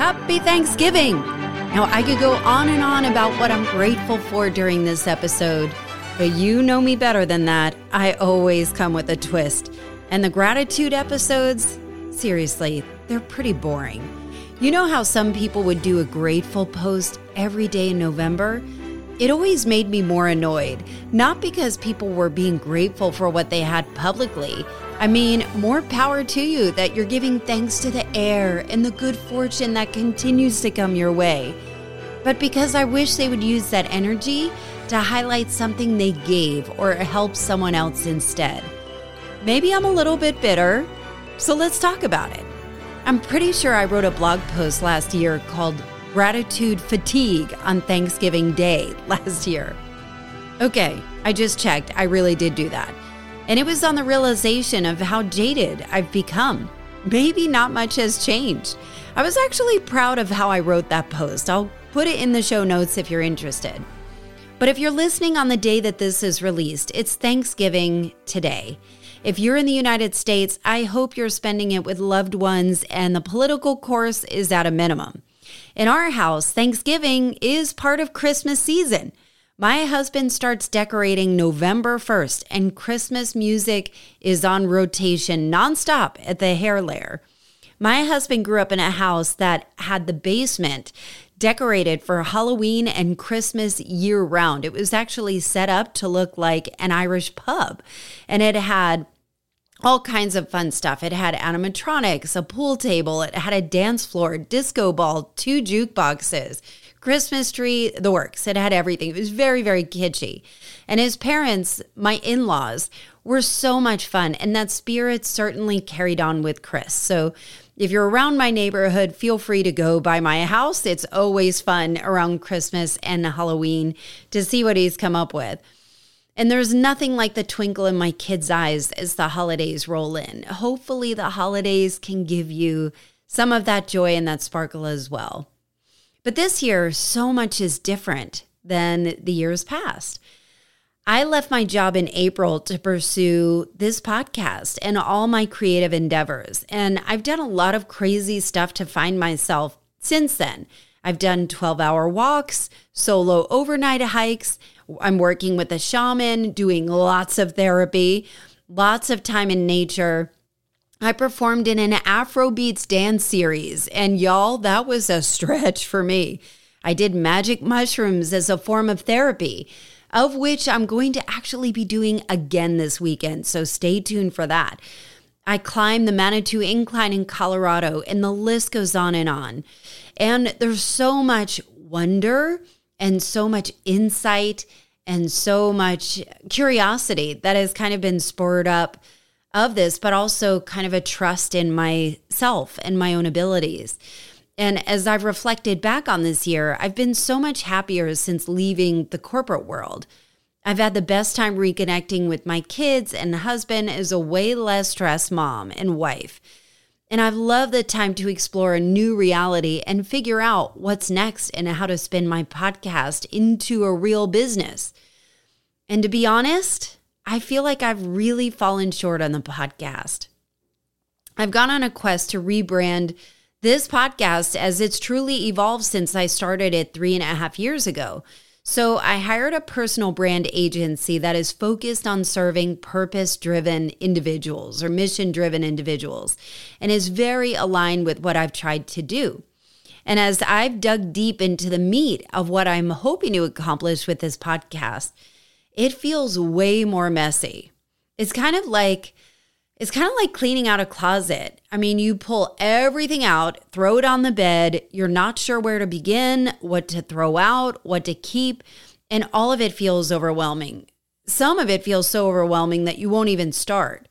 Happy Thanksgiving! Now, I could go on and on about what I'm grateful for during this episode, but you know me better than that. I always come with a twist. And the gratitude episodes, seriously, they're pretty boring. You know how some people would do a grateful post every day in November? It always made me more annoyed, not because people were being grateful for what they had publicly. I mean, more power to you that you're giving thanks to the air and the good fortune that continues to come your way. But because I wish they would use that energy to highlight something they gave or help someone else instead. Maybe I'm a little bit bitter, so let's talk about it. I'm pretty sure I wrote a blog post last year called Gratitude Fatigue on Thanksgiving Day last year. Okay, I just checked. I really did do that. And it was on the realization of how jaded I've become. Maybe not much has changed. I was actually proud of how I wrote that post. I'll put it in the show notes if you're interested. But if you're listening on the day that this is released, it's Thanksgiving today. If you're in the United States, I hope you're spending it with loved ones and the political course is at a minimum. In our house, Thanksgiving is part of Christmas season. My husband starts decorating November 1st, and Christmas music is on rotation nonstop at the hair layer. My husband grew up in a house that had the basement decorated for Halloween and Christmas year round. It was actually set up to look like an Irish pub, and it had all kinds of fun stuff. It had animatronics, a pool table, it had a dance floor, disco ball, two jukeboxes, Christmas tree, the works. It had everything. It was very, very kitschy. And his parents, my in laws, were so much fun. And that spirit certainly carried on with Chris. So if you're around my neighborhood, feel free to go by my house. It's always fun around Christmas and Halloween to see what he's come up with. And there's nothing like the twinkle in my kids' eyes as the holidays roll in. Hopefully, the holidays can give you some of that joy and that sparkle as well. But this year, so much is different than the years past. I left my job in April to pursue this podcast and all my creative endeavors. And I've done a lot of crazy stuff to find myself since then. I've done 12 hour walks, solo overnight hikes. I'm working with a shaman, doing lots of therapy, lots of time in nature. I performed in an Afrobeats dance series, and y'all, that was a stretch for me. I did magic mushrooms as a form of therapy, of which I'm going to actually be doing again this weekend, so stay tuned for that. I climbed the Manitou Incline in Colorado, and the list goes on and on. And there's so much wonder and so much insight and so much curiosity that has kind of been spurred up of this, but also kind of a trust in myself and my own abilities. And as I've reflected back on this year, I've been so much happier since leaving the corporate world. I've had the best time reconnecting with my kids and husband as a way less stressed mom and wife. And I've loved the time to explore a new reality and figure out what's next and how to spin my podcast into a real business. And to be honest, I feel like I've really fallen short on the podcast. I've gone on a quest to rebrand this podcast as it's truly evolved since I started it three and a half years ago. So I hired a personal brand agency that is focused on serving purpose driven individuals or mission driven individuals and is very aligned with what I've tried to do. And as I've dug deep into the meat of what I'm hoping to accomplish with this podcast, it feels way more messy. It's kind of like it's kind of like cleaning out a closet. I mean, you pull everything out, throw it on the bed, you're not sure where to begin, what to throw out, what to keep, and all of it feels overwhelming. Some of it feels so overwhelming that you won't even start.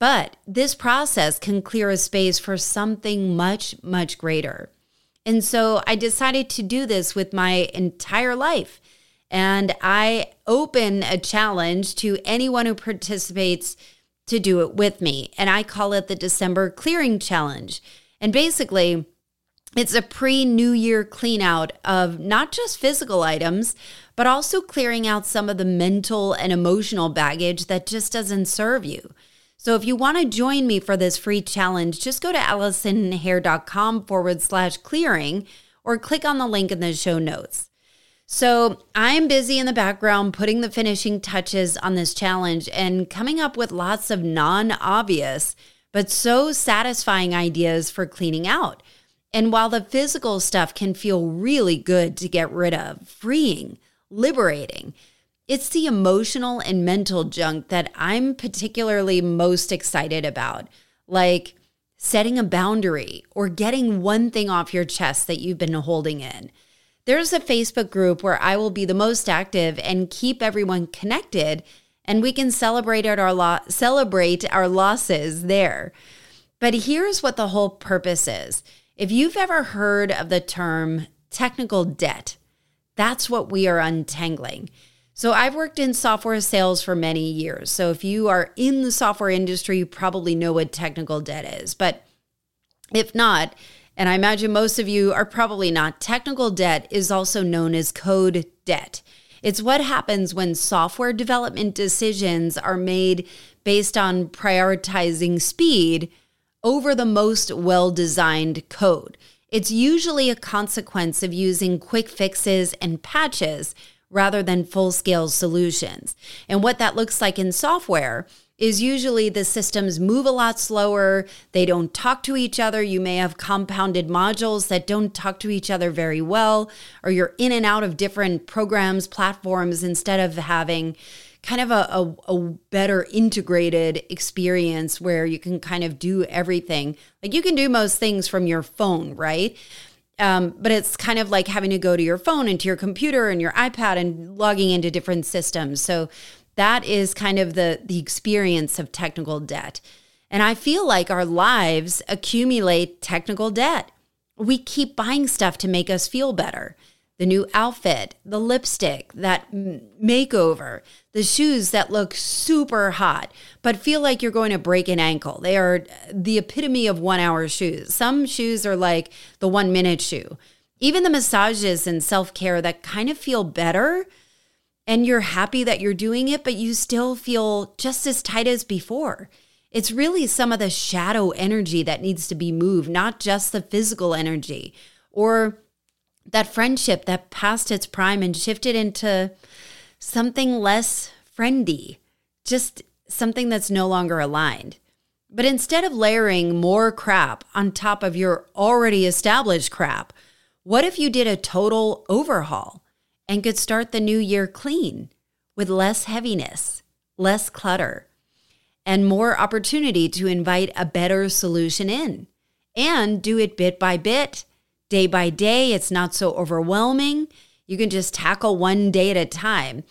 But this process can clear a space for something much, much greater. And so I decided to do this with my entire life. And I open a challenge to anyone who participates to do it with me. And I call it the December Clearing Challenge. And basically, it's a pre New Year clean out of not just physical items, but also clearing out some of the mental and emotional baggage that just doesn't serve you. So if you want to join me for this free challenge, just go to allisonhair.com forward slash clearing or click on the link in the show notes. So I'm busy in the background putting the finishing touches on this challenge and coming up with lots of non obvious, but so satisfying ideas for cleaning out. And while the physical stuff can feel really good to get rid of, freeing, liberating, it's the emotional and mental junk that I'm particularly most excited about, like setting a boundary or getting one thing off your chest that you've been holding in. There's a Facebook group where I will be the most active and keep everyone connected, and we can celebrate our lo- celebrate our losses there. But here's what the whole purpose is. If you've ever heard of the term technical debt, that's what we are untangling. So I've worked in software sales for many years. So if you are in the software industry, you probably know what technical debt is. But if not, and I imagine most of you are probably not, technical debt is also known as code debt. It's what happens when software development decisions are made based on prioritizing speed over the most well designed code. It's usually a consequence of using quick fixes and patches rather than full scale solutions. And what that looks like in software is usually the systems move a lot slower. They don't talk to each other. You may have compounded modules that don't talk to each other very well, or you're in and out of different programs, platforms, instead of having kind of a, a, a, better integrated experience where you can kind of do everything. Like you can do most things from your phone, right? Um, but it's kind of like having to go to your phone and to your computer and your iPad and logging into different systems. So that is kind of the the experience of technical debt. And I feel like our lives accumulate technical debt. We keep buying stuff to make us feel better the new outfit, the lipstick, that makeover, the shoes that look super hot but feel like you're going to break an ankle. They are the epitome of one hour shoes. Some shoes are like the one minute shoe. Even the massages and self care that kind of feel better and you're happy that you're doing it, but you still feel just as tight as before. It's really some of the shadow energy that needs to be moved, not just the physical energy. Or that friendship that passed its prime and shifted into something less friendly, just something that's no longer aligned. But instead of layering more crap on top of your already established crap, what if you did a total overhaul and could start the new year clean with less heaviness, less clutter, and more opportunity to invite a better solution in and do it bit by bit day by day. It's not so overwhelming. You can just tackle one day at a time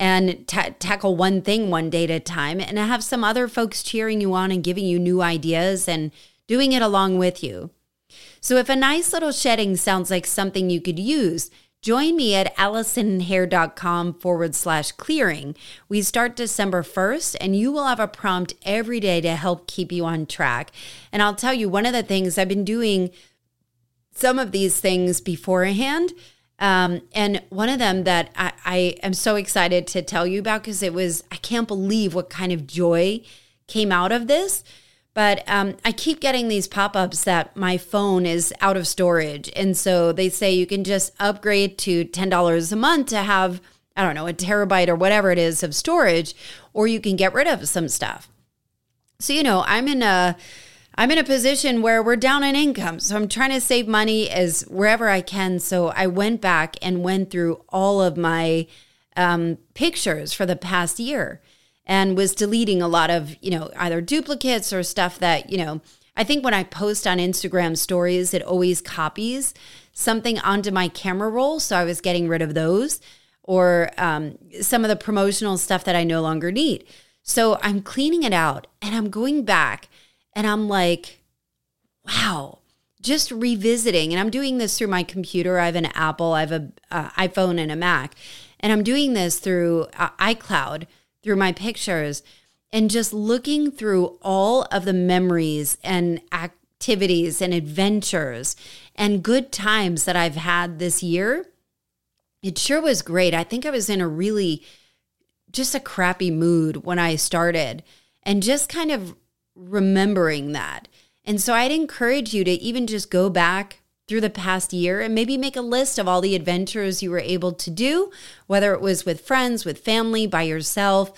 and ta- tackle one thing one day at a time and have some other folks cheering you on and giving you new ideas and doing it along with you. So, if a nice little shedding sounds like something you could use, join me at allisonhair.com forward slash clearing. We start December 1st, and you will have a prompt every day to help keep you on track. And I'll tell you, one of the things I've been doing some of these things beforehand. Um, and one of them that I, I am so excited to tell you about because it was, I can't believe what kind of joy came out of this. But um, I keep getting these pop ups that my phone is out of storage. And so they say you can just upgrade to $10 a month to have, I don't know, a terabyte or whatever it is of storage, or you can get rid of some stuff. So, you know, I'm in a, I'm in a position where we're down in income. So I'm trying to save money as wherever I can. So I went back and went through all of my um, pictures for the past year and was deleting a lot of, you know, either duplicates or stuff that, you know, I think when I post on Instagram stories, it always copies something onto my camera roll. So I was getting rid of those or um, some of the promotional stuff that I no longer need. So I'm cleaning it out and I'm going back and I'm like, wow, just revisiting. And I'm doing this through my computer. I have an Apple, I have an uh, iPhone, and a Mac. And I'm doing this through uh, iCloud, through my pictures, and just looking through all of the memories and activities and adventures and good times that I've had this year. It sure was great. I think I was in a really just a crappy mood when I started. and just kind of remembering that. And so I'd encourage you to even just go back through the past year and maybe make a list of all the adventures you were able to do, whether it was with friends, with family, by yourself,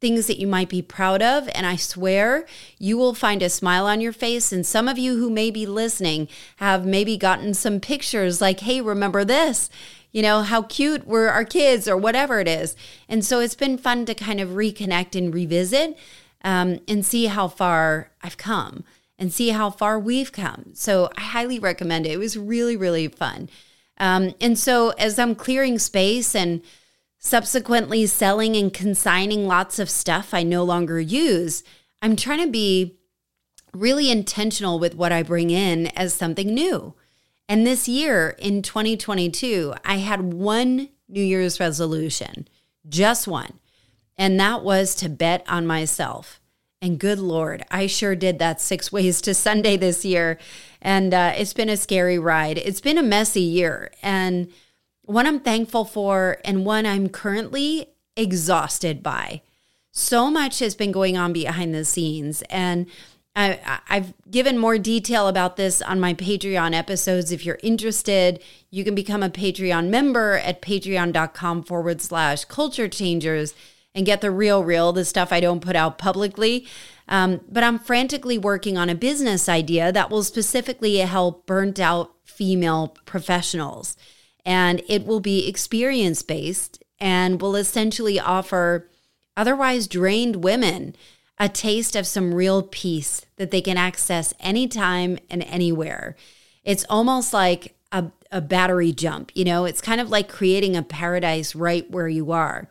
things that you might be proud of. And I swear you will find a smile on your face. And some of you who may be listening have maybe gotten some pictures like, hey, remember this? You know, how cute were our kids or whatever it is. And so it's been fun to kind of reconnect and revisit um, and see how far I've come and see how far we've come. So I highly recommend it. It was really, really fun. Um, and so as I'm clearing space and subsequently selling and consigning lots of stuff I no longer use, I'm trying to be really intentional with what I bring in as something new. And this year in 2022, I had one New Year's resolution, just one. And that was to bet on myself. And good Lord, I sure did that six ways to Sunday this year. And uh, it's been a scary ride. It's been a messy year. And one I'm thankful for, and one I'm currently exhausted by. So much has been going on behind the scenes. And I, have given more detail about this on my Patreon episodes. If you're interested, you can become a Patreon member at patreon.com forward slash culture changers and get the real, real, the stuff I don't put out publicly. Um, but I'm frantically working on a business idea that will specifically help burnt out female professionals and it will be experience based and will essentially offer otherwise drained women a taste of some real peace that they can access anytime and anywhere. It's almost like a, a battery jump, you know, it's kind of like creating a paradise right where you are.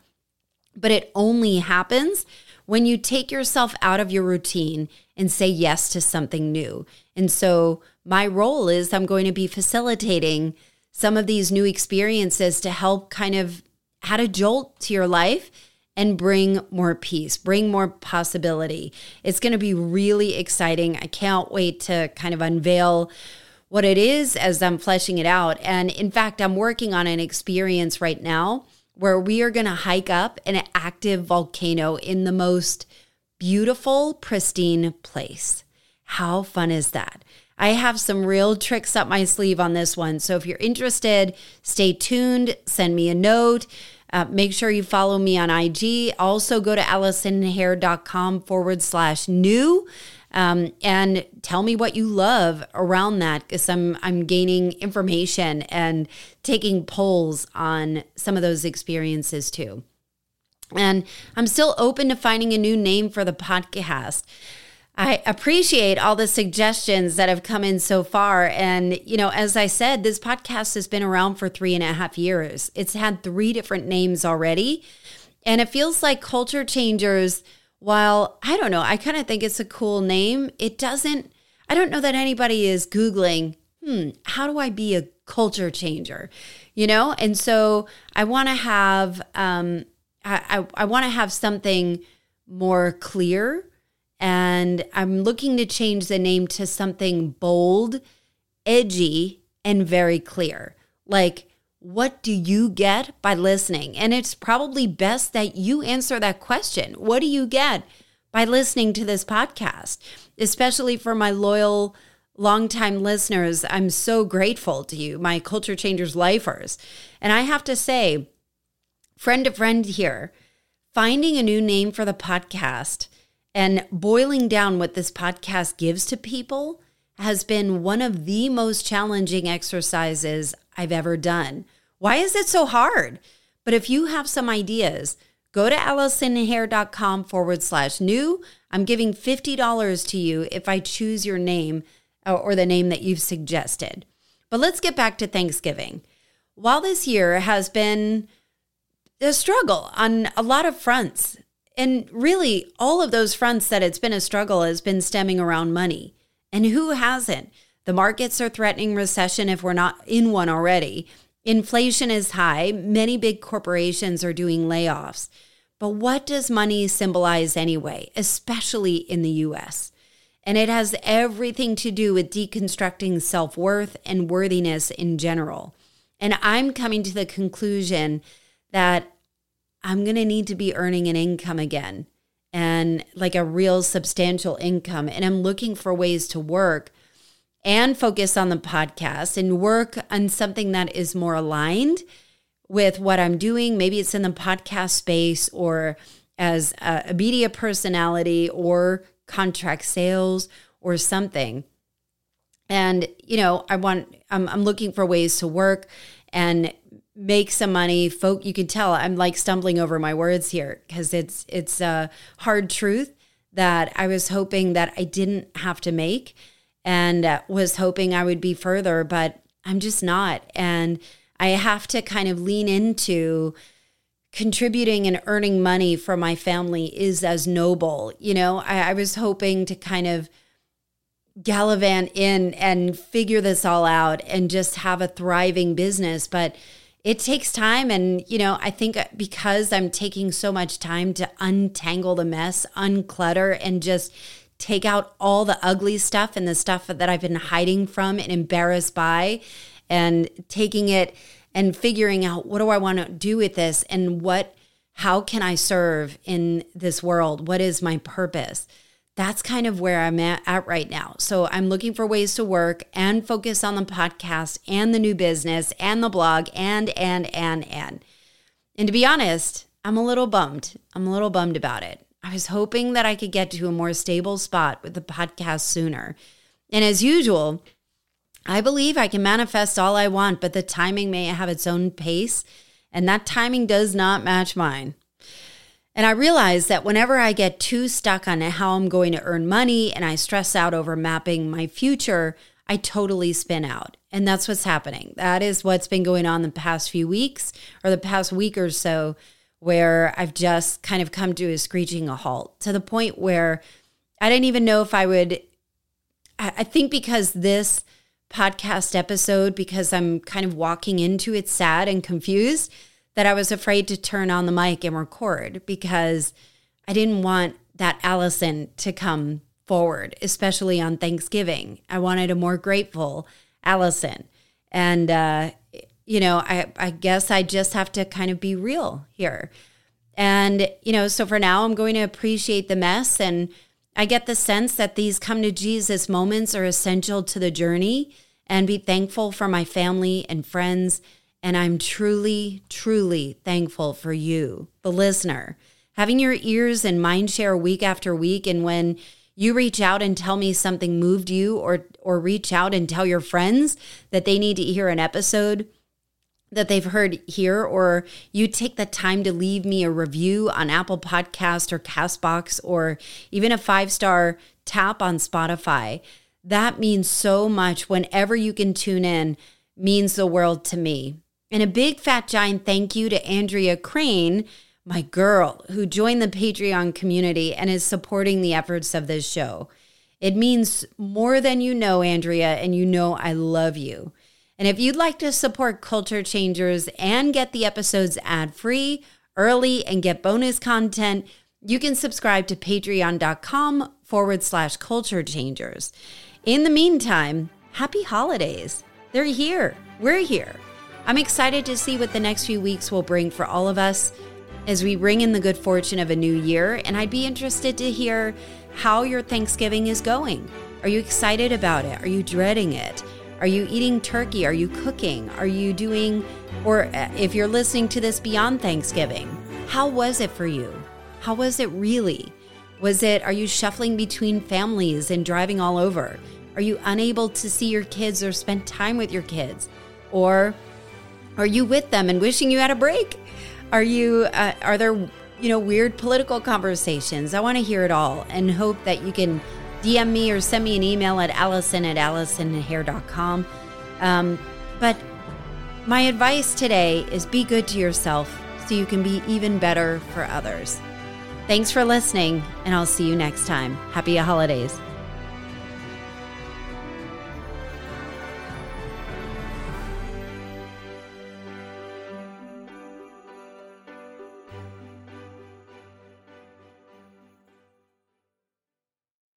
But it only happens when you take yourself out of your routine and say yes to something new. And so, my role is I'm going to be facilitating some of these new experiences to help kind of add a jolt to your life and bring more peace, bring more possibility. It's going to be really exciting. I can't wait to kind of unveil what it is as I'm fleshing it out. And in fact, I'm working on an experience right now where we are going to hike up an active volcano in the most beautiful, pristine place. How fun is that? I have some real tricks up my sleeve on this one. So if you're interested, stay tuned, send me a note. Uh, make sure you follow me on IG. Also, go to AllisonHair.com forward slash new um, and tell me what you love around that because I'm, I'm gaining information and taking polls on some of those experiences too. And I'm still open to finding a new name for the podcast. I appreciate all the suggestions that have come in so far. And, you know, as I said, this podcast has been around for three and a half years. It's had three different names already. And it feels like Culture Changers, while I don't know, I kind of think it's a cool name, it doesn't, I don't know that anybody is Googling, hmm, how do I be a culture changer? You know? And so I want to have, um, I, I, I want to have something more clear and I'm looking to change the name to something bold, edgy, and very clear. Like, what do you get by listening? And it's probably best that you answer that question. What do you get by listening to this podcast? Especially for my loyal, longtime listeners, I'm so grateful to you, my culture changers lifers. And I have to say, friend to friend here, finding a new name for the podcast and boiling down what this podcast gives to people has been one of the most challenging exercises I've ever done. Why is it so hard? But if you have some ideas, go to AllisonHair.com forward slash new. I'm giving $50 to you if I choose your name uh, or the name that you've suggested. But let's get back to Thanksgiving. While this year has been a struggle on a lot of fronts, and really, all of those fronts that it's been a struggle has been stemming around money. And who hasn't? The markets are threatening recession if we're not in one already. Inflation is high. Many big corporations are doing layoffs. But what does money symbolize anyway, especially in the US? And it has everything to do with deconstructing self worth and worthiness in general. And I'm coming to the conclusion that I'm going to need to be earning an income again. and like a real substantial income. And I'm looking for ways to work and focus on the podcast and work on something that is more aligned with what I'm doing. Maybe it's in the podcast space or as a media personality or contract sales or something. And, you know, I want, I'm, I'm looking for ways to work and make some money. Folk, you can tell I'm like stumbling over my words here because it's, it's a hard truth that I was hoping that I didn't have to make and uh, was hoping I would be further, but I'm just not. And I have to kind of lean into contributing and earning money for my family is as noble. You know, I, I was hoping to kind of gallivant in and figure this all out and just have a thriving business. But it takes time. And, you know, I think because I'm taking so much time to untangle the mess, unclutter, and just take out all the ugly stuff and the stuff that I've been hiding from and embarrassed by and taking it and figuring out what do I want to do with this and what how can I serve in this world? What is my purpose? That's kind of where I'm at, at right now. So I'm looking for ways to work and focus on the podcast and the new business and the blog and and and and. And to be honest, I'm a little bummed. I'm a little bummed about it. I was hoping that I could get to a more stable spot with the podcast sooner. And as usual, I believe I can manifest all I want, but the timing may have its own pace, and that timing does not match mine. And I realize that whenever I get too stuck on how I'm going to earn money and I stress out over mapping my future, I totally spin out. And that's what's happening. That is what's been going on the past few weeks or the past week or so where I've just kind of come to a screeching a halt to the point where I didn't even know if I would. I think because this podcast episode, because I'm kind of walking into it sad and confused, that I was afraid to turn on the mic and record because I didn't want that Allison to come forward, especially on Thanksgiving. I wanted a more grateful Allison. And uh, you know, I, I guess I just have to kind of be real here. And, you know, so for now, I'm going to appreciate the mess. And I get the sense that these come to Jesus moments are essential to the journey and be thankful for my family and friends. And I'm truly, truly thankful for you, the listener, having your ears and mind share week after week. And when you reach out and tell me something moved you, or, or reach out and tell your friends that they need to hear an episode that they've heard here, or you take the time to leave me a review on Apple Podcast or Castbox, or even a five star tap on Spotify. That means so much. Whenever you can tune in, means the world to me. And a big fat giant thank you to Andrea Crane, my girl, who joined the Patreon community and is supporting the efforts of this show. It means more than you know, Andrea, and you know I love you. And if you'd like to support Culture Changers and get the episodes ad free, early, and get bonus content, you can subscribe to patreon.com forward slash culture changers. In the meantime, happy holidays. They're here. We're here. I'm excited to see what the next few weeks will bring for all of us as we bring in the good fortune of a new year. And I'd be interested to hear how your Thanksgiving is going. Are you excited about it? Are you dreading it? Are you eating turkey? Are you cooking? Are you doing, or uh, if you're listening to this beyond Thanksgiving, how was it for you? How was it really? Was it, are you shuffling between families and driving all over? Are you unable to see your kids or spend time with your kids? Or are you with them and wishing you had a break? Are you, uh, are there, you know, weird political conversations? I want to hear it all and hope that you can DM me or send me an email at allison at allisonhair.com. Um, but my advice today is be good to yourself so you can be even better for others. Thanks for listening, and I'll see you next time. Happy holidays.